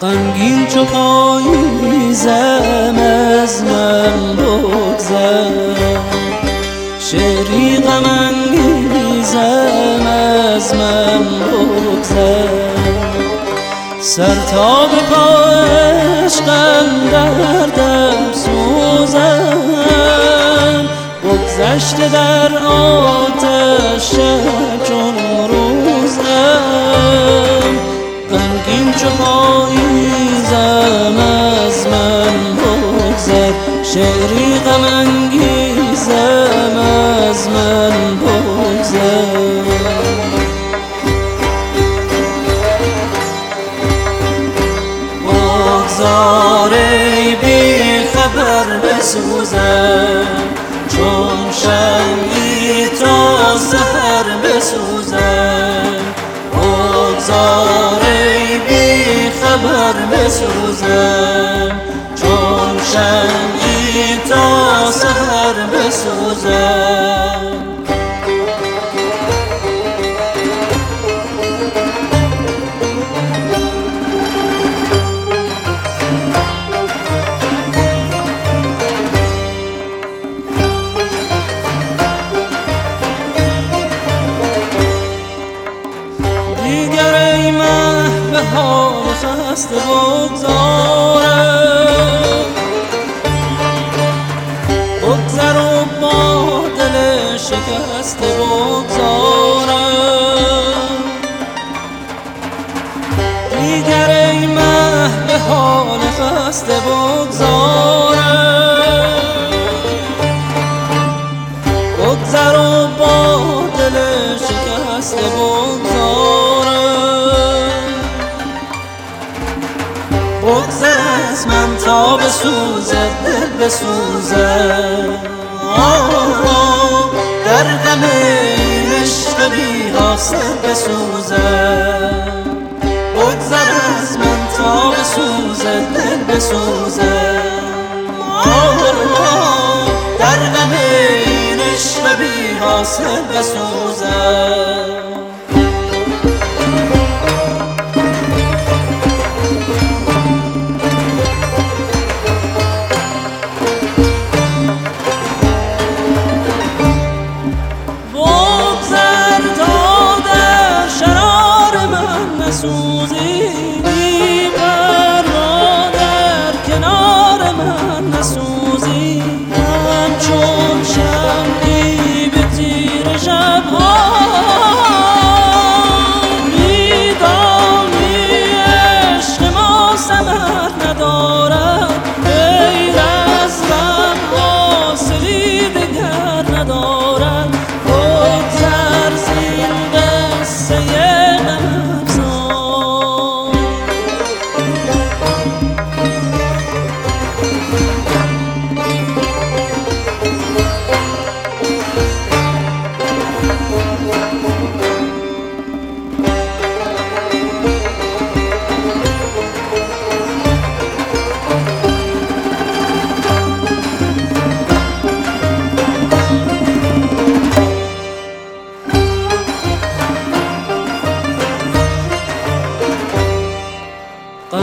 غمگین چو پاییزم از من بگذر. شعری غم انگیزم از من بگذر. سر تا به پا عشقم دردم سوزم بگذشته در آتش شعری غم انگیزم از من بگذر. بگذار ای بی خبر بسوزم چون شمی تا سهر بسوزم. بگذار ای بی خبر بسوزم چون شمی سهر بسوزم. دیگر ای مه به حال خسته بگذارم خسته بگذارم. بگذر با دل شکسته بگذارم. بگذر از من تا بسوزد دل بسوزد. در غم عشق بی حاصل بسوزد. بسوزد دل بسوزد در غم عشق بی حاصل بسوزد love's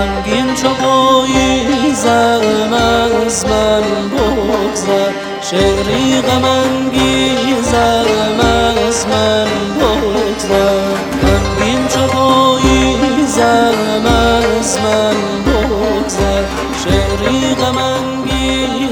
غمگین چو پاییزم از من بگذر. شعری غمانگیزم از من بگذر. غمگین چو پاییزم از من بگذر. شعری غمانگیزم